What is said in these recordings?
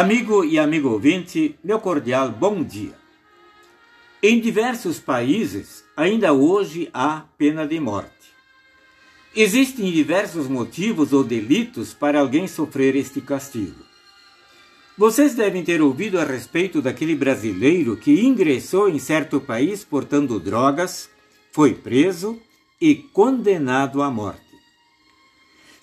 Amigo e amigo ouvinte, meu cordial bom dia. Em diversos países, ainda hoje há pena de morte. Existem diversos motivos ou delitos para alguém sofrer este castigo. Vocês devem ter ouvido a respeito daquele brasileiro que ingressou em certo país portando drogas, foi preso e condenado à morte.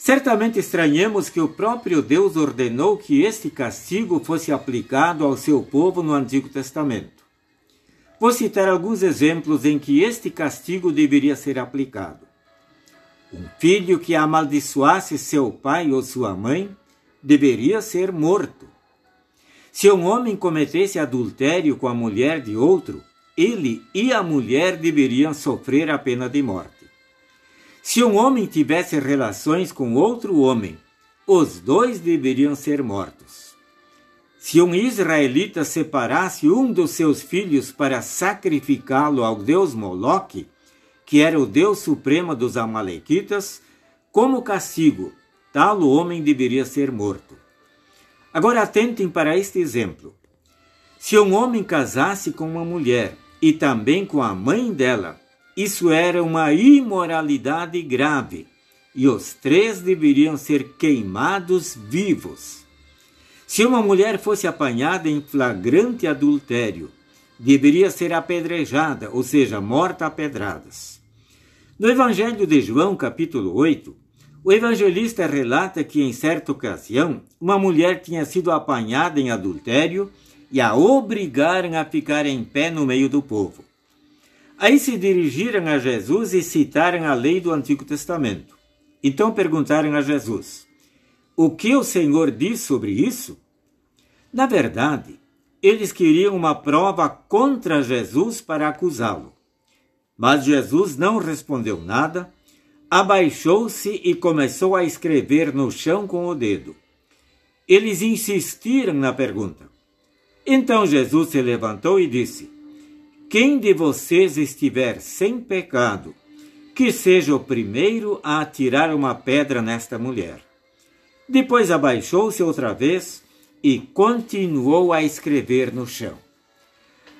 Certamente estranhamos que o próprio Deus ordenou que este castigo fosse aplicado ao seu povo no Antigo Testamento. Vou citar alguns exemplos em que este castigo deveria ser aplicado. Um filho que amaldiçoasse seu pai ou sua mãe deveria ser morto. Se um homem cometesse adultério com a mulher de outro, ele e a mulher deveriam sofrer a pena de morte. Se um homem tivesse relações com outro homem, os dois deveriam ser mortos. Se um israelita separasse um dos seus filhos para sacrificá-lo ao deus Moloque, que era o deus supremo dos Amalequitas, como castigo, tal homem deveria ser morto. Agora atentem para este exemplo. Se um homem casasse com uma mulher e também com a mãe dela, isso era uma imoralidade grave e os três deveriam ser queimados vivos. Se uma mulher fosse apanhada em flagrante adultério, deveria ser apedrejada, ou seja, morta a pedradas. No Evangelho de João, capítulo 8, o evangelista relata que em certa ocasião uma mulher tinha sido apanhada em adultério e a obrigaram a ficar em pé no meio do povo. Aí se dirigiram a Jesus e citaram a lei do Antigo Testamento. Então perguntaram a Jesus: O que o Senhor diz sobre isso? Na verdade, eles queriam uma prova contra Jesus para acusá-lo. Mas Jesus não respondeu nada, abaixou-se e começou a escrever no chão com o dedo. Eles insistiram na pergunta. Então Jesus se levantou e disse: quem de vocês estiver sem pecado, que seja o primeiro a atirar uma pedra nesta mulher. Depois abaixou-se outra vez e continuou a escrever no chão.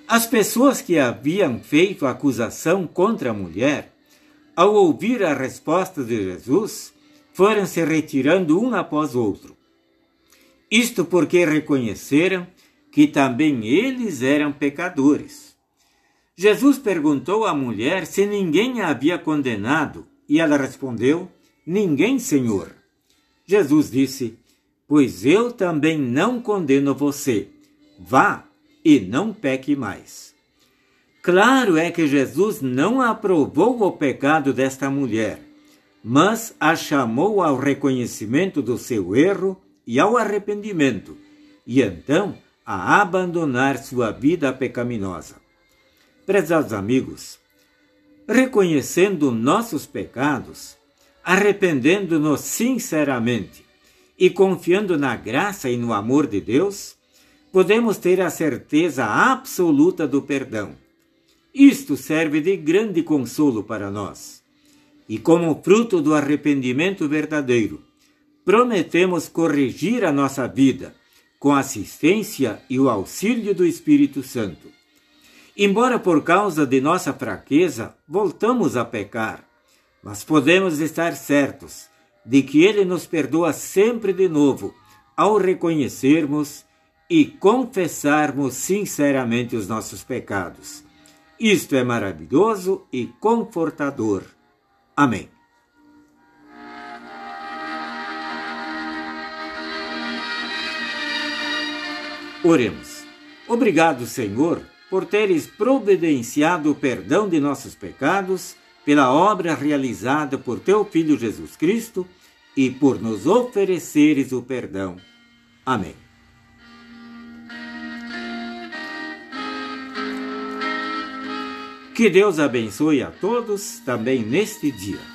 As pessoas que haviam feito acusação contra a mulher, ao ouvir a resposta de Jesus, foram se retirando um após outro. Isto porque reconheceram que também eles eram pecadores. Jesus perguntou à mulher se ninguém a havia condenado, e ela respondeu: Ninguém, Senhor. Jesus disse: Pois eu também não condeno você. Vá e não peque mais. Claro é que Jesus não aprovou o pecado desta mulher, mas a chamou ao reconhecimento do seu erro e ao arrependimento, e então a abandonar sua vida pecaminosa. Prezados amigos, reconhecendo nossos pecados, arrependendo-nos sinceramente e confiando na graça e no amor de Deus, podemos ter a certeza absoluta do perdão. Isto serve de grande consolo para nós. E como fruto do arrependimento verdadeiro, prometemos corrigir a nossa vida com a assistência e o auxílio do Espírito Santo. Embora por causa de nossa fraqueza voltamos a pecar, mas podemos estar certos de que Ele nos perdoa sempre de novo ao reconhecermos e confessarmos sinceramente os nossos pecados. Isto é maravilhoso e confortador. Amém. Oremos. Obrigado, Senhor por teres providenciado o perdão de nossos pecados pela obra realizada por teu Filho Jesus Cristo e por nos ofereceres o perdão. Amém. Que Deus abençoe a todos também neste dia.